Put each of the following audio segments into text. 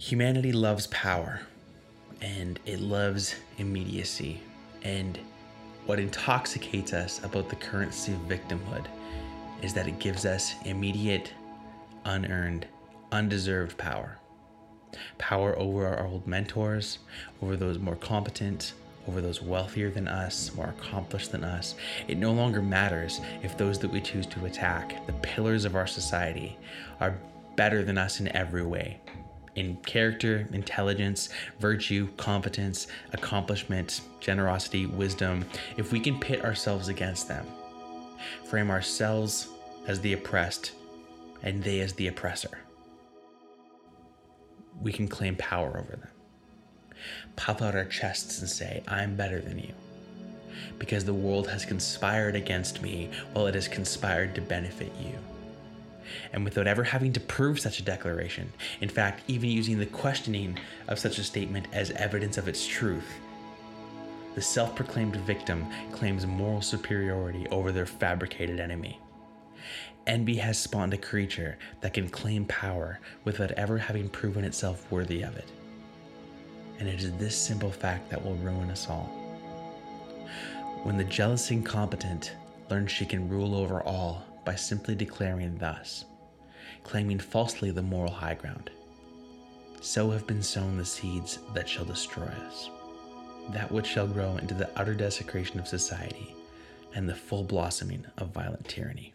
Humanity loves power and it loves immediacy. And what intoxicates us about the currency of victimhood is that it gives us immediate, unearned, undeserved power. Power over our old mentors, over those more competent, over those wealthier than us, more accomplished than us. It no longer matters if those that we choose to attack, the pillars of our society, are better than us in every way in character, intelligence, virtue, competence, accomplishment, generosity, wisdom. If we can pit ourselves against them, frame ourselves as the oppressed and they as the oppressor, we can claim power over them puff out our chests and say, I'm better than you. Because the world has conspired against me while it has conspired to benefit you. And without ever having to prove such a declaration, in fact, even using the questioning of such a statement as evidence of its truth, the self proclaimed victim claims moral superiority over their fabricated enemy. Envy has spawned a creature that can claim power without ever having proven itself worthy of it and it is this simple fact that will ruin us all. When the jealous incompetent learns she can rule over all by simply declaring thus, claiming falsely the moral high ground, so have been sown the seeds that shall destroy us, that which shall grow into the utter desecration of society and the full blossoming of violent tyranny.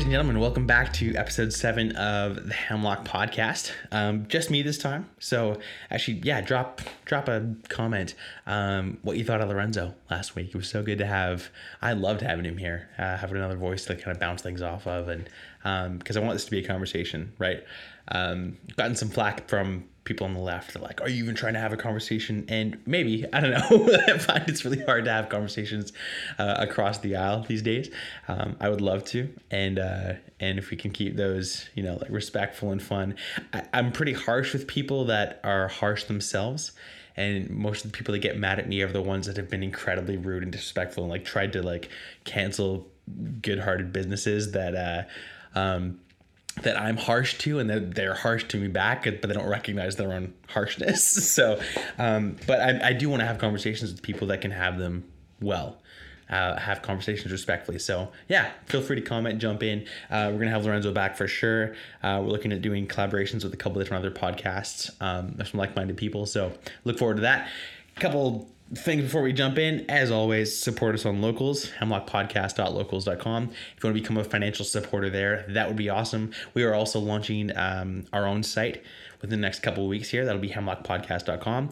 Ladies and gentlemen, welcome back to episode seven of the Hemlock Podcast. Um, just me this time. So actually, yeah, drop drop a comment um, what you thought of Lorenzo last week. It was so good to have. I loved having him here, uh, having another voice to kind of bounce things off of, and because um, I want this to be a conversation, right? Um, gotten some flack from people on the left are like, are you even trying to have a conversation? And maybe, I don't know. I find it's really hard to have conversations uh, across the aisle these days. Um, I would love to. And, uh, and if we can keep those, you know, like respectful and fun, I, I'm pretty harsh with people that are harsh themselves and most of the people that get mad at me are the ones that have been incredibly rude and disrespectful and like tried to like cancel good-hearted businesses that uh um that I'm harsh to and that they're harsh to me back, but they don't recognize their own harshness. So, um, but I, I do want to have conversations with people that can have them well. Uh, have conversations respectfully. So yeah, feel free to comment, jump in. Uh, we're gonna have Lorenzo back for sure. Uh, we're looking at doing collaborations with a couple different other podcasts. Um, some like-minded people, so look forward to that. Couple things before we jump in, as always, support us on locals, hemlockpodcast.locals.com. If you want to become a financial supporter there, that would be awesome. We are also launching um, our own site within the next couple weeks here. That'll be hemlockpodcast.com.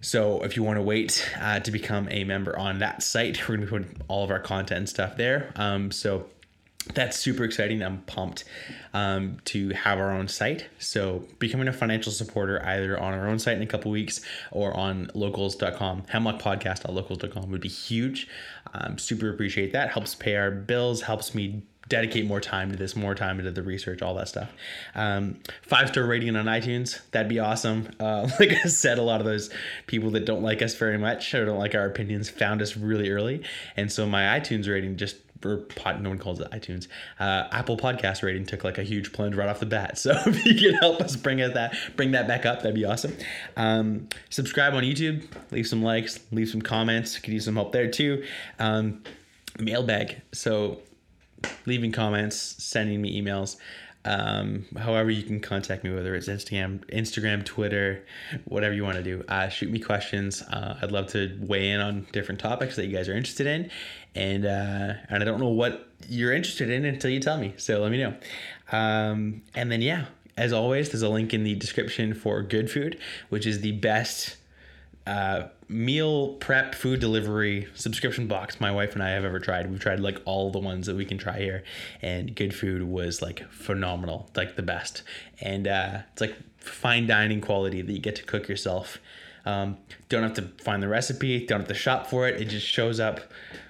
So if you want to wait uh, to become a member on that site, we're going to be putting all of our content and stuff there. Um, so that's super exciting. I'm pumped um, to have our own site. So becoming a financial supporter either on our own site in a couple weeks or on locals.com, hemlockpodcast.locals.com would be huge. Um, super appreciate that. Helps pay our bills, helps me dedicate more time to this, more time into the research, all that stuff. Um, five star rating on iTunes, that'd be awesome. Uh, like I said, a lot of those people that don't like us very much or don't like our opinions found us really early. And so my iTunes rating just or pod, no one calls it iTunes. Uh, Apple Podcast rating took like a huge plunge right off the bat. So if you can help us bring that bring that back up, that'd be awesome. Um, subscribe on YouTube, leave some likes, leave some comments. Could use some help there too. Um, mailbag. So leaving comments, sending me emails. Um, however you can contact me, whether it's Instagram, Instagram, Twitter, whatever you want to do. Uh, shoot me questions. Uh, I'd love to weigh in on different topics that you guys are interested in, and uh, and I don't know what you're interested in until you tell me. So let me know. Um, and then yeah, as always, there's a link in the description for Good Food, which is the best uh, meal prep food delivery subscription box my wife and I have ever tried. We've tried like all the ones that we can try here, and Good Food was like phenomenal, like the best. And uh, it's like fine dining quality that you get to cook yourself. Um, don't have to find the recipe, don't have to shop for it. It just shows up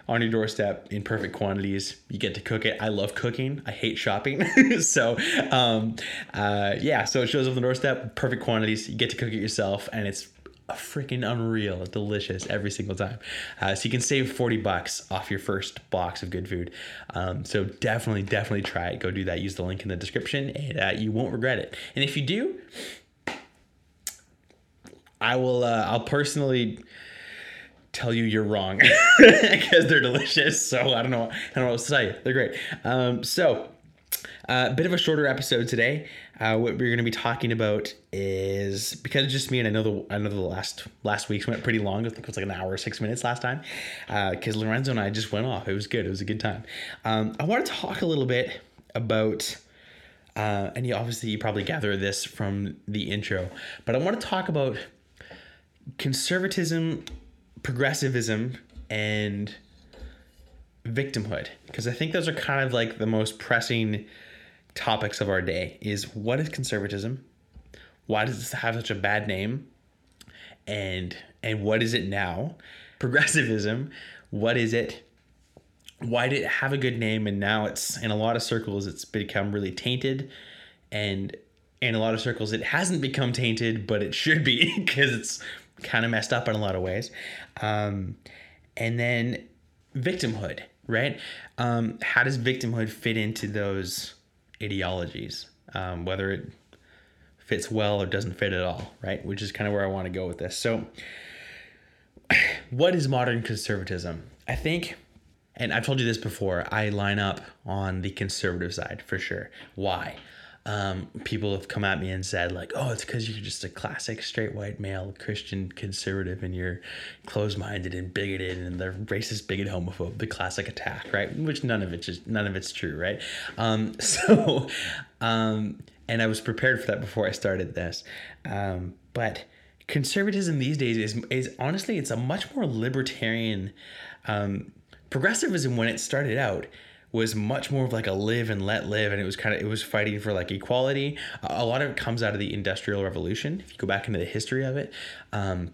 on your doorstep in perfect quantities. You get to cook it. I love cooking. I hate shopping. so, um, uh, yeah, so it shows up on the doorstep, perfect quantities. You get to cook it yourself, and it's freaking unreal, delicious every single time. Uh, so you can save 40 bucks off your first box of good food. Um, so definitely, definitely try it. Go do that. Use the link in the description and uh, you won't regret it. And if you do, I will, uh, I'll personally tell you you're wrong because they're delicious. So I don't know, I don't know what to tell you. They're great. Um, so a uh, bit of a shorter episode today. Uh, what we're going to be talking about is because just me, and I know the I know the last last week's went pretty long. I think it was like an hour six minutes last time. Because uh, Lorenzo and I just went off. It was good. It was a good time. Um, I want to talk a little bit about. Uh, and you obviously you probably gather this from the intro, but I want to talk about conservatism, progressivism, and victimhood because I think those are kind of like the most pressing topics of our day is what is conservatism? Why does this have such a bad name? And and what is it now? Progressivism, what is it? Why did it have a good name and now it's in a lot of circles it's become really tainted and in a lot of circles it hasn't become tainted but it should be because it's kind of messed up in a lot of ways. Um, and then victimhood, right? Um, how does victimhood fit into those ideologies, um, whether it fits well or doesn't fit at all, right? Which is kind of where I want to go with this. So, what is modern conservatism? I think, and I've told you this before, I line up on the conservative side for sure. Why? Um, people have come at me and said like, "Oh, it's because you're just a classic straight white male Christian conservative and you're closed-minded and bigoted and the racist, bigot, homophobe, the classic attack, right?" Which none of it's just none of it's true, right? Um, so, um, and I was prepared for that before I started this, um, but conservatism these days is is honestly it's a much more libertarian. Um, progressivism when it started out was much more of like a live and let live and it was kind of it was fighting for like equality. A lot of it comes out of the industrial revolution if you go back into the history of it. Um,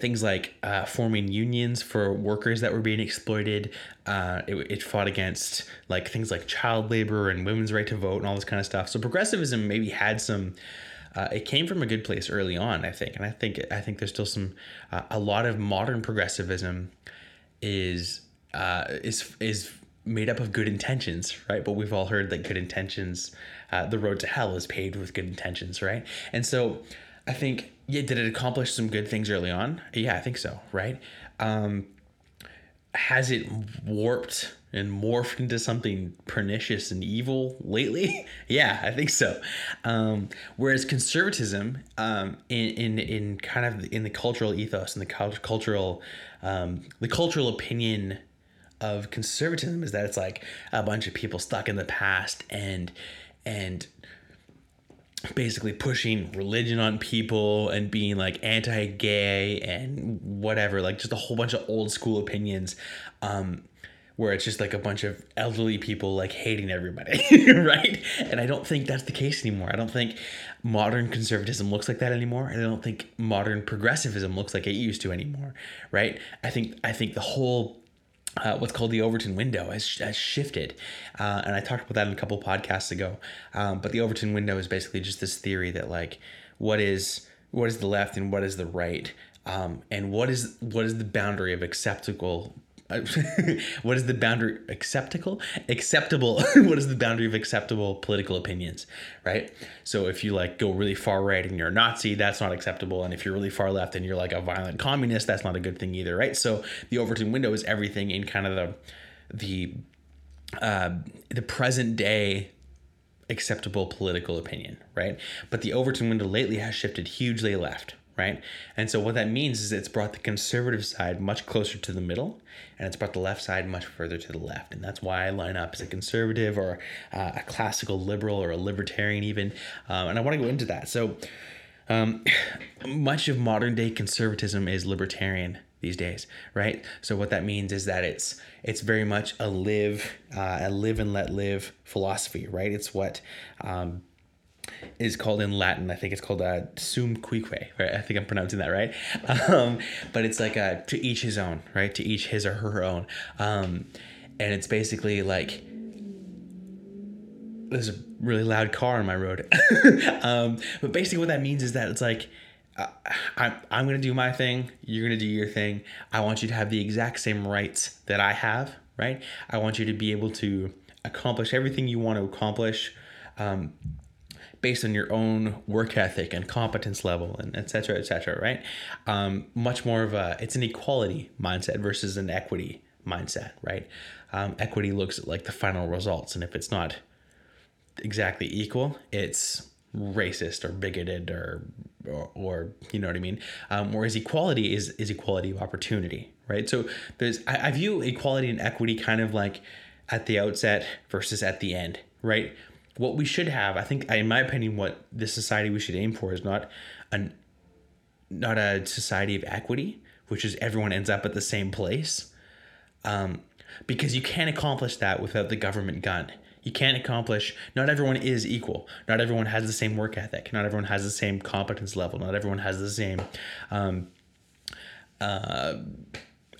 things like uh, forming unions for workers that were being exploited uh, it, it fought against like things like child labor and women's right to vote and all this kind of stuff. So progressivism maybe had some uh, it came from a good place early on i think and i think i think there's still some uh, a lot of modern progressivism is uh, is is made up of good intentions, right? But we've all heard that good intentions, uh, the road to hell is paved with good intentions, right? And so I think, yeah, did it accomplish some good things early on? Yeah, I think so, right? Um, has it warped and morphed into something pernicious and evil lately? yeah, I think so. Um, whereas conservatism, um, in, in in kind of in the cultural ethos and the cultural, um, the cultural opinion of conservatism is that it's like a bunch of people stuck in the past and and basically pushing religion on people and being like anti-gay and whatever like just a whole bunch of old school opinions um where it's just like a bunch of elderly people like hating everybody right? And i don't think that's the case anymore. I don't think modern conservatism looks like that anymore and i don't think modern progressivism looks like it used to anymore right? I think i think the whole uh, what's called the Overton window has, has shifted. Uh, and I talked about that in a couple podcasts ago. Um, but the Overton window is basically just this theory that like what is what is the left and what is the right, um, and what is what is the boundary of acceptable what is the boundary acceptable? Acceptable. What is the boundary of acceptable political opinions right? So if you like go really far right and you're a nazi that's not acceptable. And if you're really far left and you're like a violent communist that's not a good thing either right? So the overton window is everything in kind of the the uh, the present day acceptable political opinion right? But the overton window lately has shifted hugely left right? And so what that means is it's brought the conservative side much closer to the middle, and it's brought the left side much further to the left. And that's why I line up as a conservative or uh, a classical liberal or a libertarian, even. Um, and I want to go into that. So um, much of modern day conservatism is libertarian these days, right? So what that means is that it's it's very much a live uh, a live and let live philosophy, right? It's what um, is called in Latin. I think it's called uh, sum cuique, right? I think I'm pronouncing that right. Um, but it's like uh, to each his own, right? To each his or her own. Um, and it's basically like there's a really loud car on my road. um, but basically, what that means is that it's like uh, I'm, I'm to do my thing. You're to do your thing. I want you to have the exact same rights that I have, right? I want you to be able to accomplish everything you want to accomplish um, based on your own work ethic and competence level and et cetera, et cetera, right? Um, much more of a, it's an equality mindset versus an equity mindset, right? Um, equity looks at like the final results. And if it's not exactly equal, it's racist or bigoted or or, or you know what I mean. Um, whereas equality is is equality of opportunity, right? So there's I, I view equality and equity kind of like at the outset versus at the end, right? What we should have, I think, in my opinion, what the society we should aim for is not an not a society of equity, which is everyone ends up at the same place, um, because you can't accomplish that without the government gun. You can't accomplish not everyone is equal. Not everyone has the same work ethic. Not everyone has the same competence level. Not everyone has the same um, uh,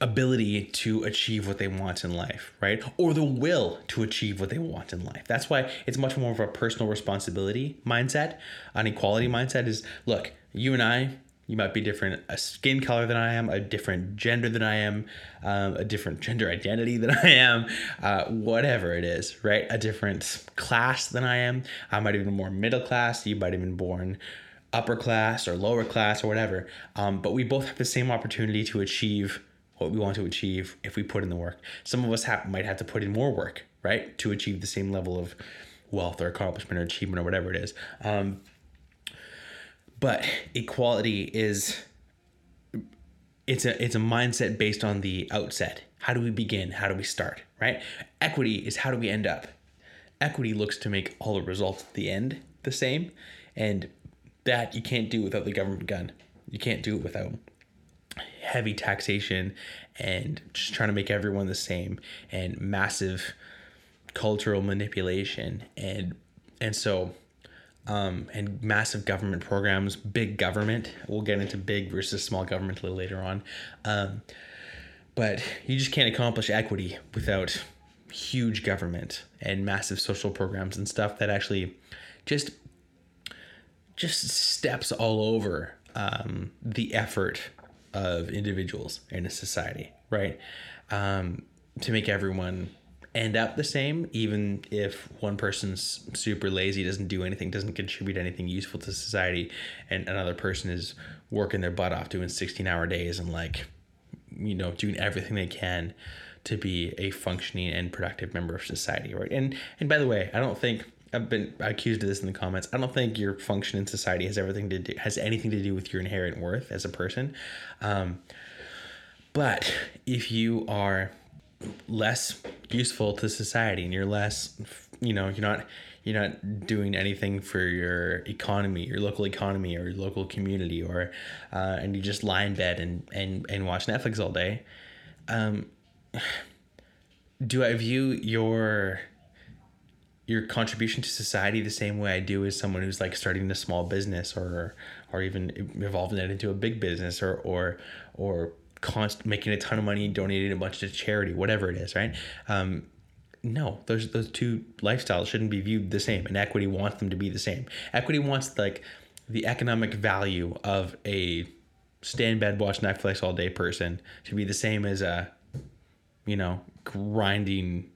ability to achieve what they want in life right or the will to achieve what they want in life that's why it's much more of a personal responsibility mindset an equality mindset is look you and i you might be different a skin color than I am, a different gender than I am, um, a different gender identity than I am, uh, whatever it is, right? A different class than I am. I might even be more middle class. You might have been born upper class or lower class or whatever. Um, but we both have the same opportunity to achieve what we want to achieve if we put in the work. Some of us have, might have to put in more work, right, to achieve the same level of wealth or accomplishment or achievement or whatever it is. Um, but equality is it's a it's a mindset based on the outset. How do we begin? How do we start? Right? Equity is how do we end up? Equity looks to make all the results at the end the same, and that you can't do without the government gun. You can't do it without heavy taxation and just trying to make everyone the same and massive cultural manipulation and and so um, and massive government programs, big government. We'll get into big versus small government a little later on. Um, but you just can't accomplish equity without huge government and massive social programs and stuff that actually just just steps all over um, the effort of individuals in a society, right? Um, to make everyone end up the same, even if one person's super lazy, doesn't do anything, doesn't contribute anything useful to society, and another person is working their butt off doing 16 hour days and like, you know, doing everything they can to be a functioning and productive member of society, right? And and by the way, I don't think I've been accused of this in the comments. I don't think your function in society has everything to do has anything to do with your inherent worth as a person. Um, but if you are less useful to society and you're less you know you're not you're not doing anything for your economy your local economy or your local community or uh, and you just lie in bed and and and watch netflix all day um do i view your your contribution to society the same way i do as someone who's like starting a small business or or even evolving it into a big business or or or const- making a ton of money, donating a bunch to charity, whatever it is, right? Um, no, those those two lifestyles shouldn't be viewed the same, and equity wants them to be the same. Equity wants like the economic value of a stay in bed watch Netflix all day person to be the same as a, you know, grinding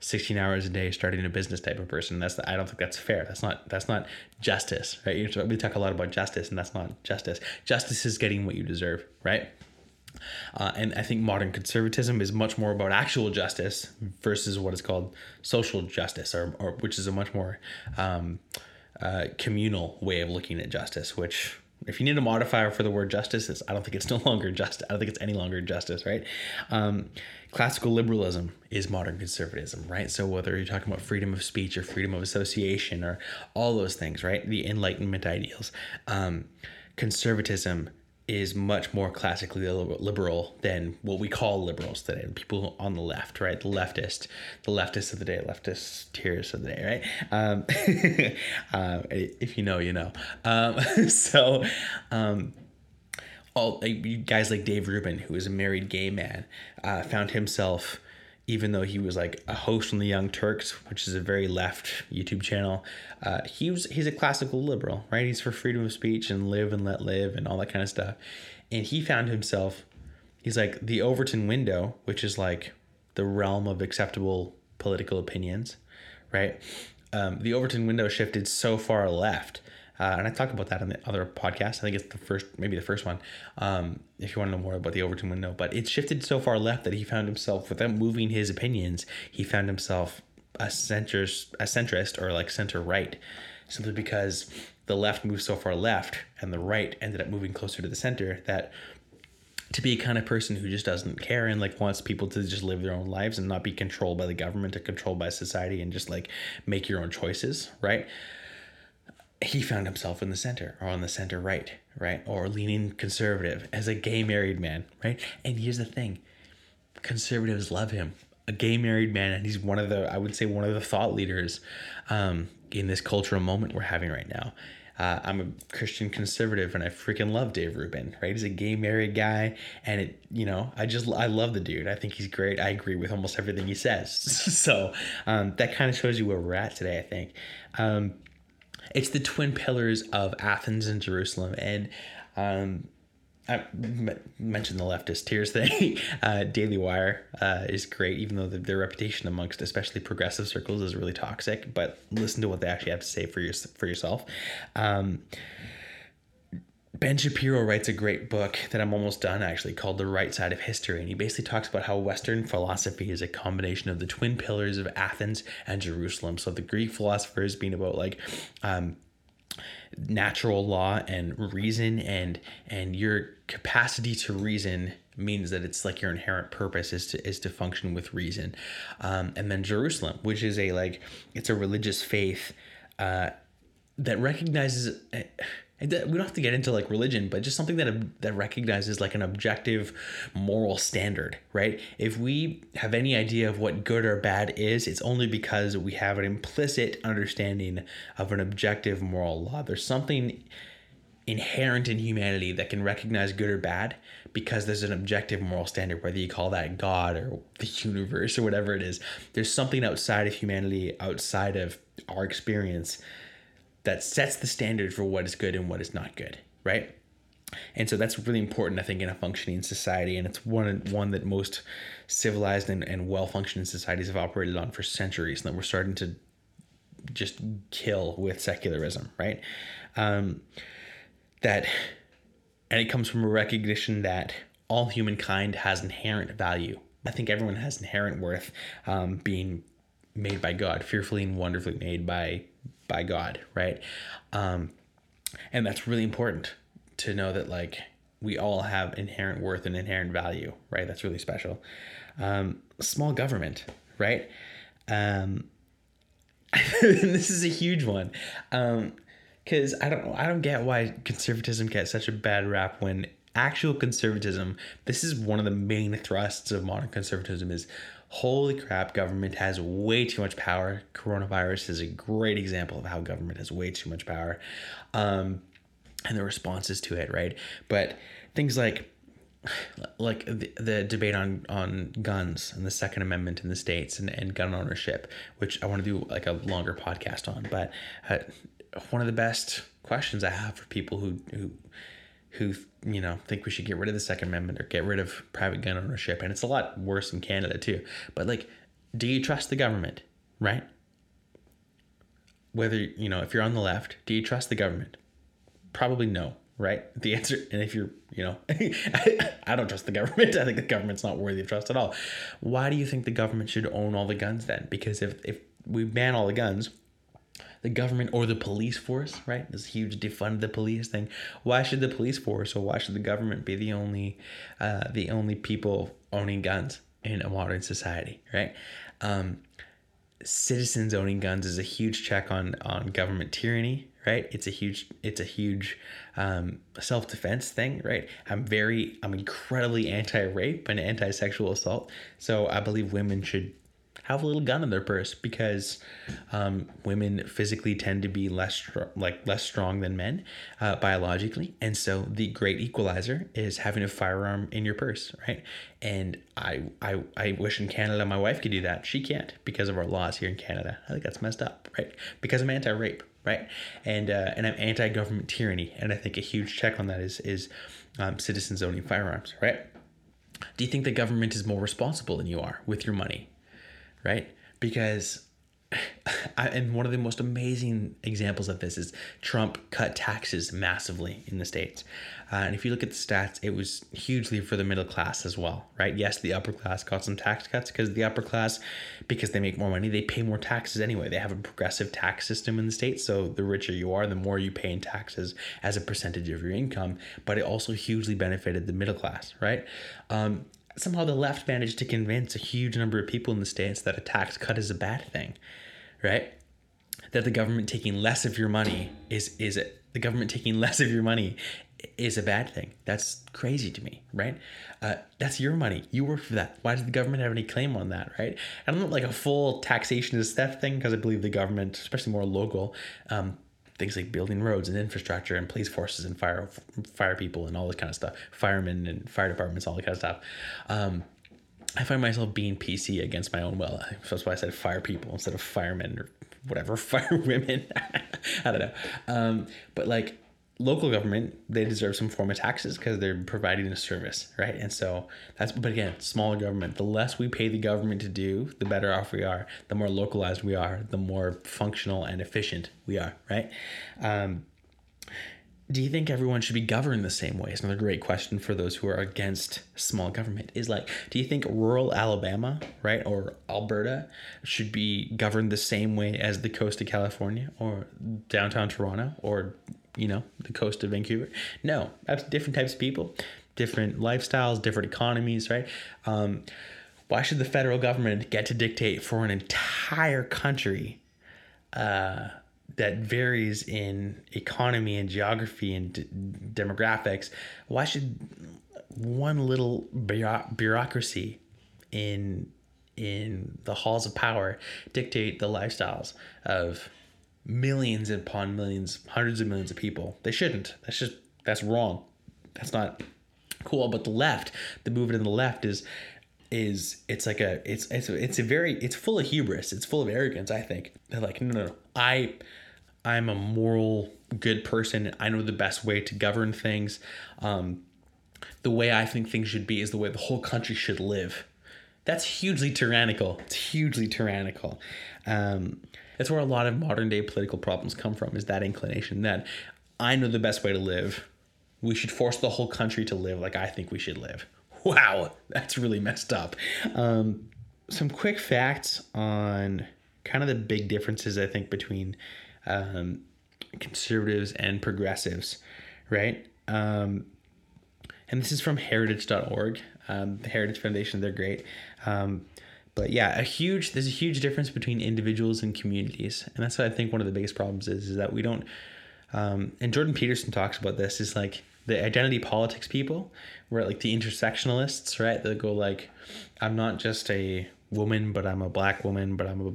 16 hours a day starting a business type of person that's the, i don't think that's fair. That's not that's not justice right? We talk a lot about justice and that's not justice. Justice is getting what you deserve right? Uh, and I think modern conservatism is much more about actual justice versus what is called social justice, or, or which is a much more um, uh, communal way of looking at justice. Which, if you need a modifier for the word justice, I don't think it's no longer just. I don't think it's any longer justice, right? Um, classical liberalism is modern conservatism, right? So whether you're talking about freedom of speech or freedom of association or all those things, right? The Enlightenment ideals, um, conservatism is much more classically liberal than what we call liberals today. And people on the left, right? The leftist, the leftists of the day, leftist tears of the day, right? Um, uh, if you know, you know. Um, so, um, all guys like Dave Rubin, who is a married gay man, uh, found himself even though he was like a host on the Young Turks, which is a very left YouTube channel, uh, he was he's a classical liberal, right? He's for freedom of speech and live and let live and all that kind of stuff. And he found himself, he's like the Overton window, which is like the realm of acceptable political opinions, right? Um, the Overton window shifted so far left uh, and I talked about that in the other podcast. I think it's the first, maybe the first one. Um, if you want to know more about the Overton window, but it shifted so far left that he found himself, without moving his opinions, he found himself a centrist, a centrist or like center right, simply because the left moved so far left and the right ended up moving closer to the center that to be a kind of person who just doesn't care and like wants people to just live their own lives and not be controlled by the government or controlled by society and just like make your own choices, right? He found himself in the center or on the center right, right? Or leaning conservative as a gay married man, right? And here's the thing conservatives love him. A gay married man, and he's one of the, I would say, one of the thought leaders um, in this cultural moment we're having right now. Uh, I'm a Christian conservative and I freaking love Dave Rubin, right? He's a gay married guy and it, you know, I just, I love the dude. I think he's great. I agree with almost everything he says. so um, that kind of shows you where we're at today, I think. Um, it's the twin pillars of Athens and Jerusalem. And um, I mentioned the leftist tears thing. Uh, Daily Wire uh, is great, even though the, their reputation amongst especially progressive circles is really toxic. But listen to what they actually have to say for your for yourself. Um, Ben Shapiro writes a great book that I'm almost done actually called The Right Side of History. And he basically talks about how Western philosophy is a combination of the twin pillars of Athens and Jerusalem. So the Greek philosophers being about like, um, natural law and reason and and your capacity to reason means that it's like your inherent purpose is to is to function with reason um, and then jerusalem which is a like it's a religious faith uh, that recognizes we don't have to get into like religion, but just something that that recognizes like an objective moral standard, right? If we have any idea of what good or bad is, it's only because we have an implicit understanding of an objective moral law. There's something inherent in humanity that can recognize good or bad because there's an objective moral standard, whether you call that God or the universe or whatever it is. There's something outside of humanity, outside of our experience that sets the standard for what is good and what is not good, right? And so that's really important, I think, in a functioning society. And it's one one that most civilized and, and well functioning societies have operated on for centuries. And that we're starting to just kill with secularism, right? Um, that, and it comes from a recognition that all humankind has inherent value. I think everyone has inherent worth um, being made by God, fearfully and wonderfully made by by God, right? Um, and that's really important to know that like we all have inherent worth and inherent value, right? That's really special. Um, small government, right? Um, this is a huge one. Um, because I don't I don't get why conservatism gets such a bad rap when actual conservatism this is one of the main thrusts of modern conservatism is holy crap, government has way too much power. Coronavirus is a great example of how government has way too much power um, and the responses to it, right? But things like, like the, the debate on on guns and the second amendment in the states and, and gun ownership which i want to do like a longer podcast on but uh, one of the best questions i have for people who who who you know think we should get rid of the second amendment or get rid of private gun ownership. And it's a lot worse in canada too. But like do you trust the government right? Whether you know if you're on the left do you trust the government? Probably no right? The answer and if you're you know I, don't trust the government. I think the government's not worthy of trust at all. Why do you think the government should own all the guns then? Because if if we ban all the guns the government or the police force, right? This huge defund the police thing. Why should the police force or why should the government be the only, uh, the only people owning guns in a modern society, right? Um, citizens owning guns is a huge check on on government tyranny, right? It's a huge, it's a huge um, self defense thing, right? I'm very, I'm incredibly anti rape and anti sexual assault, so I believe women should have a little gun in their purse because um, women physically tend to be less like less strong than men uh, biologically, and so the great equalizer is having a firearm in your purse, right? And I I I wish in Canada my wife could do that. She can't because of our laws here in Canada. I think that's messed up, right? Because I'm anti-rape, right? And uh, and I'm anti-government tyranny, and I think a huge check on that is is um, citizens owning firearms, right? Do you think the government is more responsible than you are with your money? Right? Because I, and one of the most amazing examples of this is Trump cut taxes massively in the states, uh, and if you look at the stats, it was hugely for the middle class as well, right? Yes, the upper class got some tax cuts because the upper class, because they make more money, they pay more taxes anyway. They have a progressive tax system in the states, so the richer you are, the more you pay in taxes as a percentage of your income. But it also hugely benefited the middle class, right? Um, somehow the left managed to convince a huge number of people in the states that a tax cut is a bad thing, right? That the government taking less of your money is is it the government taking less of your money is a bad thing. That's crazy to me, right? Uh, that's your money. You work for that. Why does the government have any claim on that, right? And I'm not like a full taxation is theft thing because I believe the government, especially more local, um, things like building roads and infrastructure and police forces and fire fire people and all this kind of stuff, firemen and fire departments, all that kind of stuff. Um, I find myself being PC against my own will. That's why I said fire people instead of firemen or whatever, fire women. I don't know. Um, but like local government, they deserve some form of taxes because they're providing a service, right? And so that's, but again, smaller government, the less we pay the government to do, the better off we are. The more localized we are, the more functional and efficient we are, right? Um, do you think everyone should be governed the same way? It's another great question for those who are against small government. Is like, do you think rural Alabama, right, or Alberta should be governed the same way as the coast of California or downtown Toronto or you know, the coast of Vancouver. No, that's different types of people, different lifestyles, different economies, right? Um, why should the federal government get to dictate for an entire country uh, that varies in economy and geography and d- demographics? Why should one little bureaucracy in in the halls of power dictate the lifestyles of millions upon millions, hundreds of millions of people. They shouldn't. That's just that's wrong. That's not cool. But the left, the movement in the left is is it's like a it's it's it's a very it's full of hubris. It's full of arrogance. I think they're like no no no I I'm a moral good person. I know the best way to govern things. Um, the way I think things should be is the way the whole country should live. That's hugely tyrannical. It's hugely tyrannical. Um, that's where a lot of modern day political problems come from is that inclination that I know the best way to live. We should force the whole country to live like I think we should live. Wow, that's really messed up. Um, some quick facts on kind of the big differences I think between um, conservatives and progressives, right? Um, and this is from heritage.org, um, the Heritage Foundation. They're great. Um, but yeah, a huge there's a huge difference between individuals and communities, and that's what I think one of the biggest problems is is that we don't. Um, and Jordan Peterson talks about this is like the identity politics people, where like the intersectionalists, right? They go like, I'm not just a woman, but I'm a black woman, but I'm a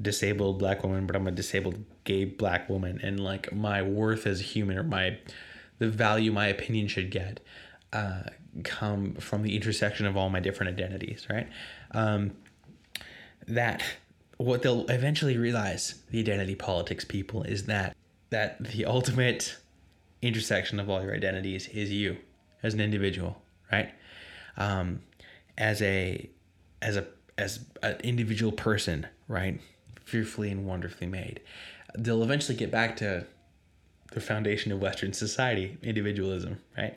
disabled black woman, but I'm a disabled gay black woman, and like my worth as a human or my the value my opinion should get uh, come from the intersection of all my different identities, right? Um, that what they'll eventually realize, the identity politics people, is that that the ultimate intersection of all your identities is you as an individual, right? Um, as a as a as an individual person, right? Fearfully and wonderfully made. They'll eventually get back to the foundation of Western society, individualism, right?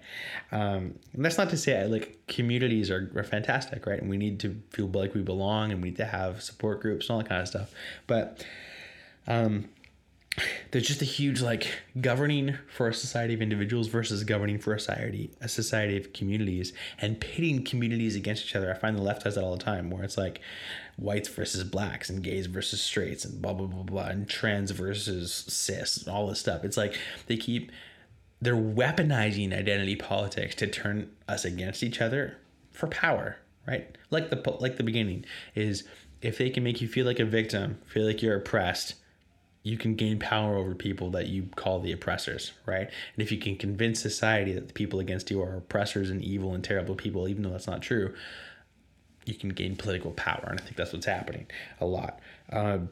Um, and that's not to say like communities are, are fantastic, right? And we need to feel like we belong and we need to have support groups and all that kind of stuff. But um, there's just a huge like governing for a society of individuals versus governing for a society a society of communities and pitting communities against each other. I find the left does that all the time, where it's like whites versus blacks and gays versus straights and blah blah blah blah and trans versus cis, and all this stuff. It's like they keep they're weaponizing identity politics to turn us against each other for power, right? Like the like the beginning is if they can make you feel like a victim, feel like you're oppressed you can gain power over people that you call the oppressors, right? And if you can convince society that the people against you are oppressors and evil and terrible people, even though that's not true, you can gain political power. And I think that's what's happening a lot. Um,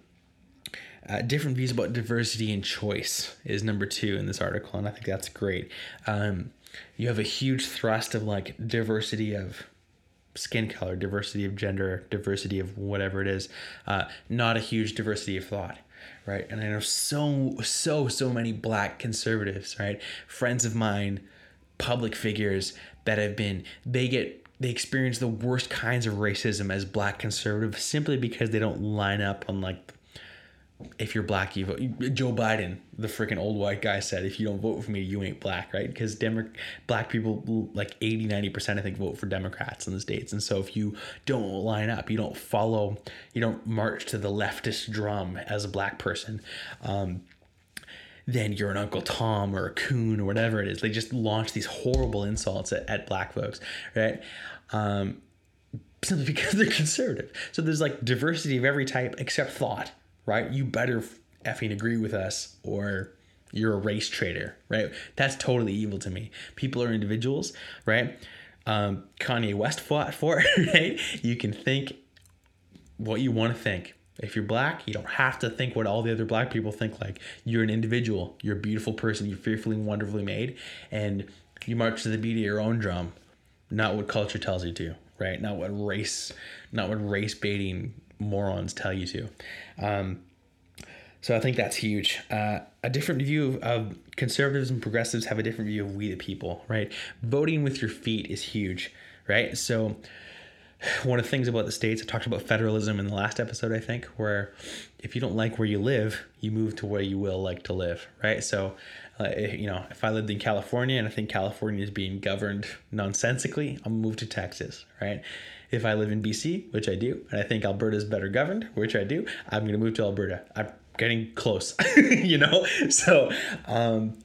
uh, different views about diversity and choice is number two in this article, and I think that's great. Um, you have a huge thrust of like diversity of skin color, diversity of gender, diversity of whatever it is, uh, not a huge diversity of thought right? And I know so, so, so many black conservatives, right? Friends of mine, public figures that have been, they get, they experience the worst kinds of racism as black conservatives simply because they don't line up on like if you're black, you vote. Joe Biden, the freaking old white guy, said, if you don't vote for me, you ain't black, right? Because Demo- black people, like 80, 90%, I think, vote for Democrats in the States. And so if you don't line up, you don't follow, you don't march to the leftist drum as a black person, um, then you're an Uncle Tom or a coon or whatever it is. They just launch these horrible insults at, at black folks, right? Um, simply because they're conservative. So there's like diversity of every type except thought right? You better effing agree with us or you're a race traitor, right? That's totally evil to me. People are individuals, right? Um, Kanye West fought for it, right? You can think what you want to think. If you're black, you don't have to think what all the other black people think. Like you're an individual, you're a beautiful person, you're fearfully and wonderfully made, and you march to the beat of your own drum, not what culture tells you to, right? Not what race, not what race baiting morons tell you to. Um, so I think that's huge. Uh, a different view of, of, conservatives and progressives have a different view of we the people, right? Voting with your feet is huge, right? So one of the things about the states, I talked about federalism in the last episode, I think, where if you don't like where you live, you move to where you will like to live, right? So, uh, you know, if I lived in California and I think California is being governed nonsensically, I'll move to Texas, right? If I live in BC, which I do, and I think Alberta is better governed, which I do, I'm going to move to Alberta. I'm getting close, you know? So, um,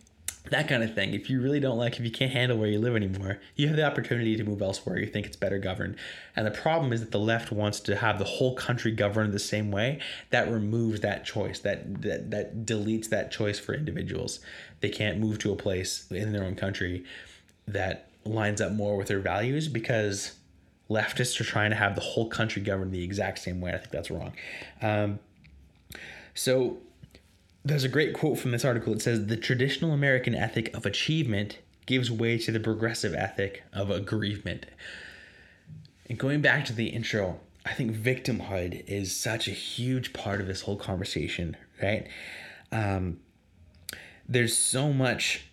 that kind of thing. If you really don't like, if you can't handle where you live anymore, you have the opportunity to move elsewhere. You think it's better governed. And the problem is that the left wants to have the whole country governed the same way. That removes that choice. That that that deletes that choice for individuals. They can't move to a place in their own country that lines up more with their values because leftists are trying to have the whole country governed the exact same way. I think that's wrong. Um, so there's a great quote from this article. It says the traditional American ethic of achievement gives way to the progressive ethic of aggrievement. And going back to the intro, I think victimhood is such a huge part of this whole conversation, right? Um, there's so much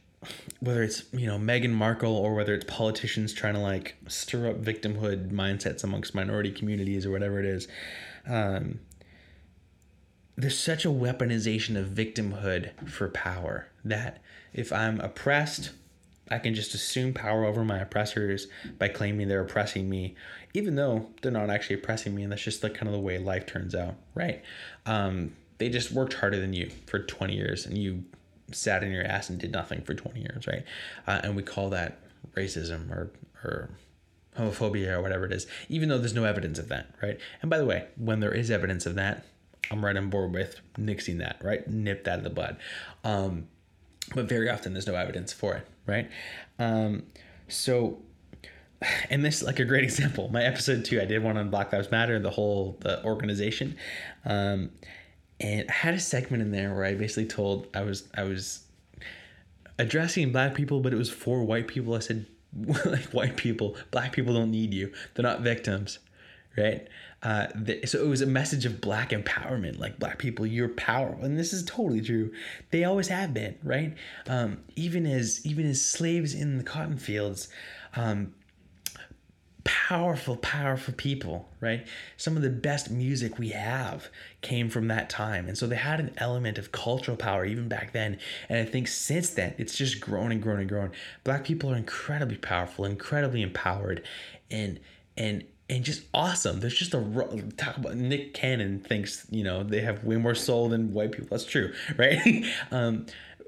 whether it's you know Meghan Markle or whether it's politicians trying to like stir up victimhood mindsets amongst minority communities or whatever it is, um, there's such a weaponization of victimhood for power that if I'm oppressed, I can just assume power over my oppressors by claiming they're oppressing me, even though they're not actually oppressing me, and that's just like kind of the way life turns out, right? Um, they just worked harder than you for 20 years, and you sat in your ass and did nothing for 20 years, right? Uh, and we call that racism or or homophobia or whatever it is, even though there's no evidence of that, right? And by the way, when there is evidence of that, I'm right on board with nixing that, right? Nip that in the bud. Um, but very often there's no evidence for it, right? Um, so, and this like a great example. My episode two, I did one on Black Lives Matter, the whole the organization, um, and I had a segment in there where I basically told I was I was addressing black people, but it was for white people. I said like white people, black people don't need you. They're not victims, right? Uh, the, so it was a message of black empowerment, like black people, you're powerful, and this is totally true. They always have been, right? Um, even as even as slaves in the cotton fields, um, powerful, powerful people, right? Some of the best music we have came from that time. And so they had an element of cultural power even back then. And I think since then, it's just grown and grown and grown. Black people are incredibly powerful, incredibly empowered, and and and just awesome. There's just a talk about Nick Cannon thinks, you know, they have way more soul than white people. That's true, right? um,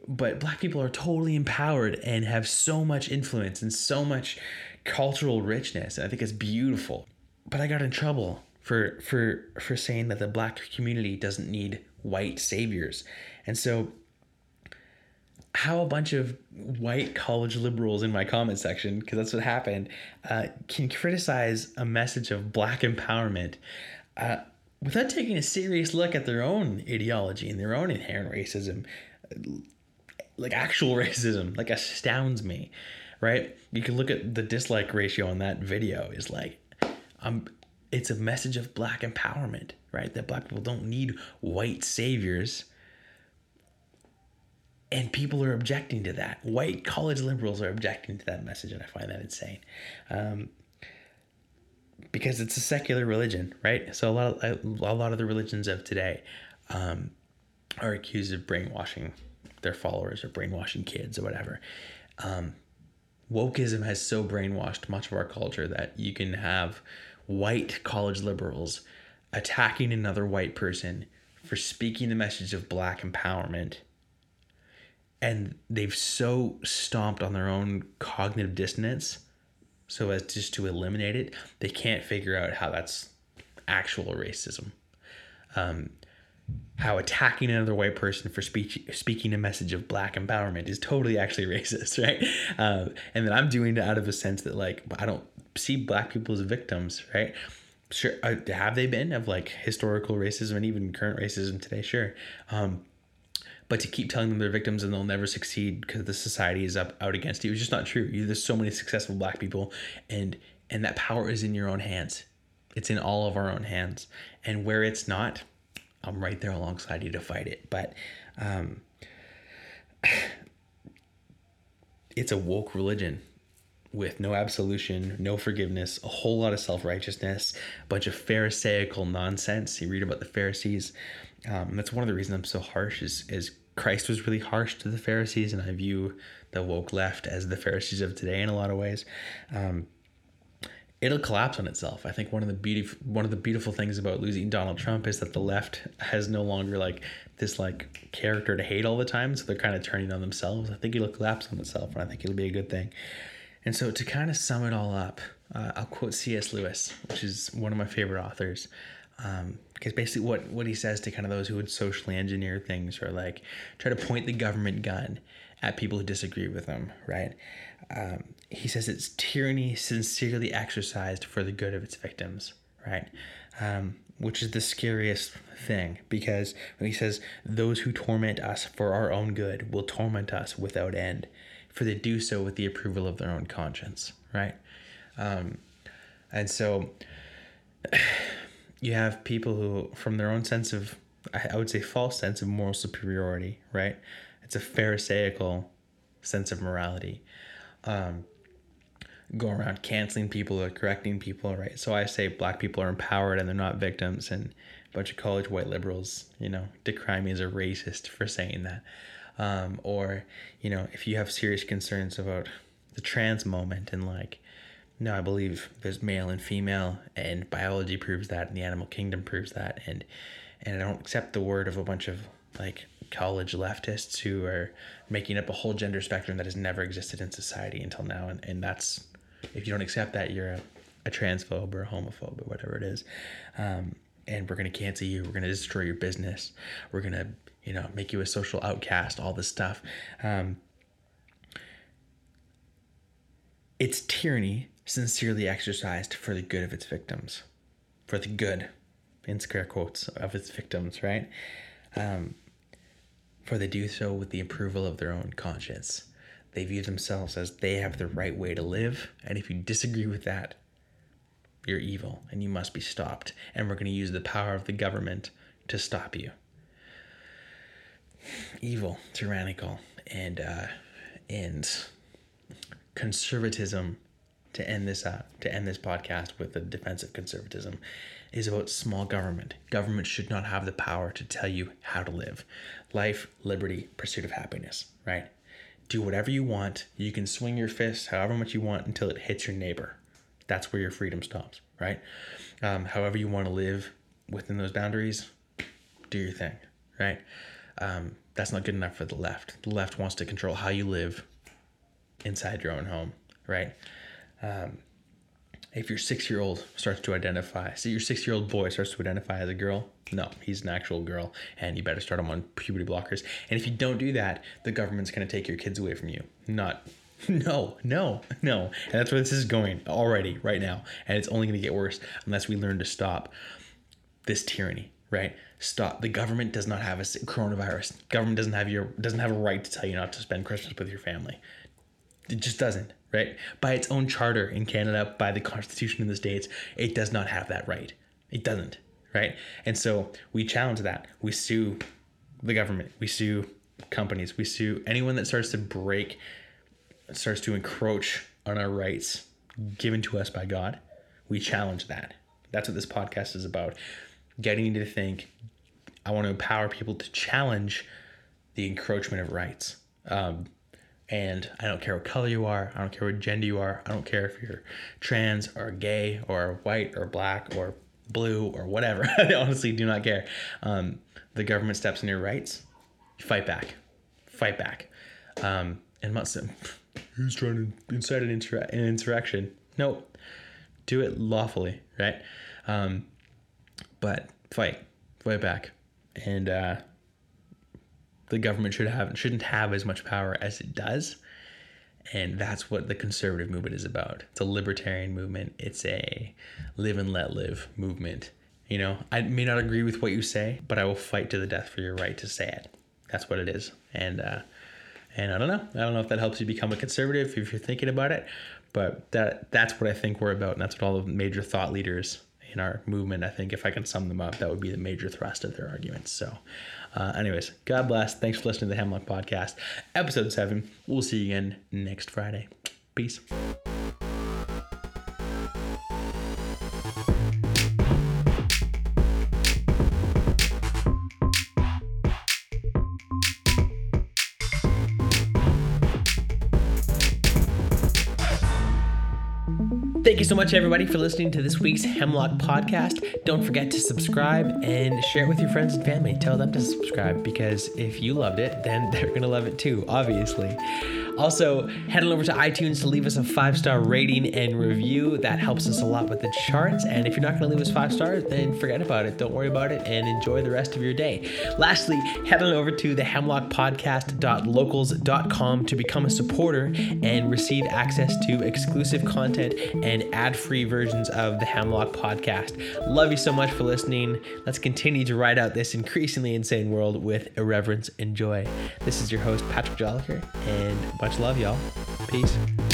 but black people are totally empowered and have so much influence and so much cultural richness. I think it's beautiful. But I got in trouble for for for saying that the black community doesn't need white saviors. And so how a bunch of white college liberals in my comment section, because that's what happened, uh, can criticize a message of black empowerment uh, without taking a serious look at their own ideology and their own inherent racism, like actual racism, like astounds me right? You can look at the dislike ratio on that video is like, um, it's a message of black empowerment, right? That black people don't need white saviors. And people are objecting to that. White college liberals are objecting to that message, and I find that insane. Um, because it's a secular religion, right? So a lot of a lot of the religions of today um, are accused of brainwashing their followers or brainwashing kids or whatever. Um, wokeism has so brainwashed much of our culture that you can have white college liberals attacking another white person for speaking the message of black empowerment. And they've so stomped on their own cognitive dissonance so as just to eliminate it they can't figure out how that's actual racism. Um, how attacking another white person for speech, speaking a message of black empowerment is totally actually racist, right? Um, and that I'm doing it out of a sense that like I don't see black people as victims, right? Sure, uh, have they been of like historical racism and even current racism today? Sure, um, but to keep telling them they're victims and they'll never succeed because the society is up out against you is just not true. You, There's so many successful black people, and and that power is in your own hands. It's in all of our own hands, and where it's not I'm right there alongside you to fight it. But um, it's a woke religion with no absolution, no forgiveness, a whole lot of self righteousness, a bunch of Pharisaical nonsense. You read about the Pharisees. Um, that's one of the reasons I'm so harsh. Is is Christ was really harsh to the Pharisees, and I view the woke left as the Pharisees of today in a lot of ways. Um, it'll collapse on itself. I think one of the beautiful one of the beautiful things about losing Donald Trump is that the left has no longer like this like character to hate all the time, so they're kind of turning on themselves. I think it'll collapse on itself, and I think it'll be a good thing. And so to kind of sum it all up, uh, I'll quote C.S. Lewis, which is one of my favorite authors. Because um, basically, what what he says to kind of those who would socially engineer things or like try to point the government gun at people who disagree with them, right? Um, he says it's tyranny sincerely exercised for the good of its victims, right? Um, which is the scariest thing because when he says, Those who torment us for our own good will torment us without end, for they do so with the approval of their own conscience, right? Um, and so you have people who, from their own sense of, I would say, false sense of moral superiority, right? It's a Pharisaical sense of morality. Um, go around canceling people or correcting people, right? So I say black people are empowered and they're not victims, and a bunch of college white liberals, you know, decry me as a racist for saying that. Um, or, you know, if you have serious concerns about the trans moment and like, no, I believe there's male and female, and biology proves that, and the animal kingdom proves that, and and I don't accept the word of a bunch of like college leftists who are making up a whole gender spectrum that has never existed in society until now, and and that's if you don't accept that, you're a, a transphobe or a homophobe or whatever it is. Um, and we're going to cancel you. We're going to destroy your business. We're going to, you know, make you a social outcast, all this stuff. Um, it's tyranny sincerely exercised for the good of its victims, for the good, in scare quotes, of its victims, right? Um, for they do so with the approval of their own conscience. They view themselves as they have the right way to live, and if you disagree with that, you're evil and you must be stopped. And we're going to use the power of the government to stop you. Evil, tyrannical, and uh, and conservatism to end this uh, to end this podcast with a defense of conservatism is about small government. Government should not have the power to tell you how to live. Life, liberty, pursuit of happiness, right? Do whatever you want. You can swing your fist however much you want until it hits your neighbor. That's where your freedom stops, right? Um, however you want to live within those boundaries, do your thing, right? Um, that's not good enough for the left. The left wants to control how you live inside your own home, right? Um, if your six year old starts to identify, so your six year old boy starts to identify as a girl, no, he's an actual girl, and you better start him on puberty blockers. And if you don't do that, the government's gonna take your kids away from you. Not, no, no, no. And that's where this is going already, right now. And it's only gonna get worse unless we learn to stop this tyranny, right? Stop. The government does not have a coronavirus. Government doesn't have your doesn't have a right to tell you not to spend Christmas with your family. It just doesn't right? By its own charter in Canada, by the Constitution in the States, it does not have that right. It doesn't, right? And so we challenge that. We sue the government, we sue companies, we sue anyone that starts to break, starts to encroach on our rights given to us by God. We challenge that. That's what this podcast is about. Getting you to think, I want to empower people to challenge the encroachment of rights. Um, and I don't care what color you are, I don't care what gender you are, I don't care if you're trans or gay or white or black or blue or whatever. I honestly do not care. Um, the government steps in your rights, fight back, fight back. Um, and not saying, who's trying to incite an, insur- an insurrection? No, do it lawfully, right? Um, but fight, fight back, and uh, the government should have shouldn't have as much power as it does. And that's what the conservative movement is about. It's a libertarian movement. It's a live and let live movement. You know, I may not agree with what you say, but I will fight to the death for your right to say it. That's what it is. And uh, and I don't know. I don't know if that helps you become a conservative if you're thinking about it, but that that's what I think we're about, and that's what all the major thought leaders in our movement. I think if I can sum them up, that would be the major thrust of their arguments. So, uh, anyways, God bless. Thanks for listening to the Hemlock Podcast, episode seven. We'll see you again next Friday. Peace. Thank you so much, everybody, for listening to this week's Hemlock podcast. Don't forget to subscribe and share it with your friends and family. Tell them to subscribe because if you loved it, then they're going to love it too, obviously. Also, head on over to iTunes to leave us a five star rating and review. That helps us a lot with the charts. And if you're not going to leave us five stars, then forget about it. Don't worry about it and enjoy the rest of your day. Lastly, head on over to the hemlockpodcast.locals.com to become a supporter and receive access to exclusive content and ad free versions of the Hemlock podcast. Love you so much for listening. Let's continue to ride out this increasingly insane world with irreverence and joy. This is your host, Patrick Jolliker, and much love, y'all. Peace.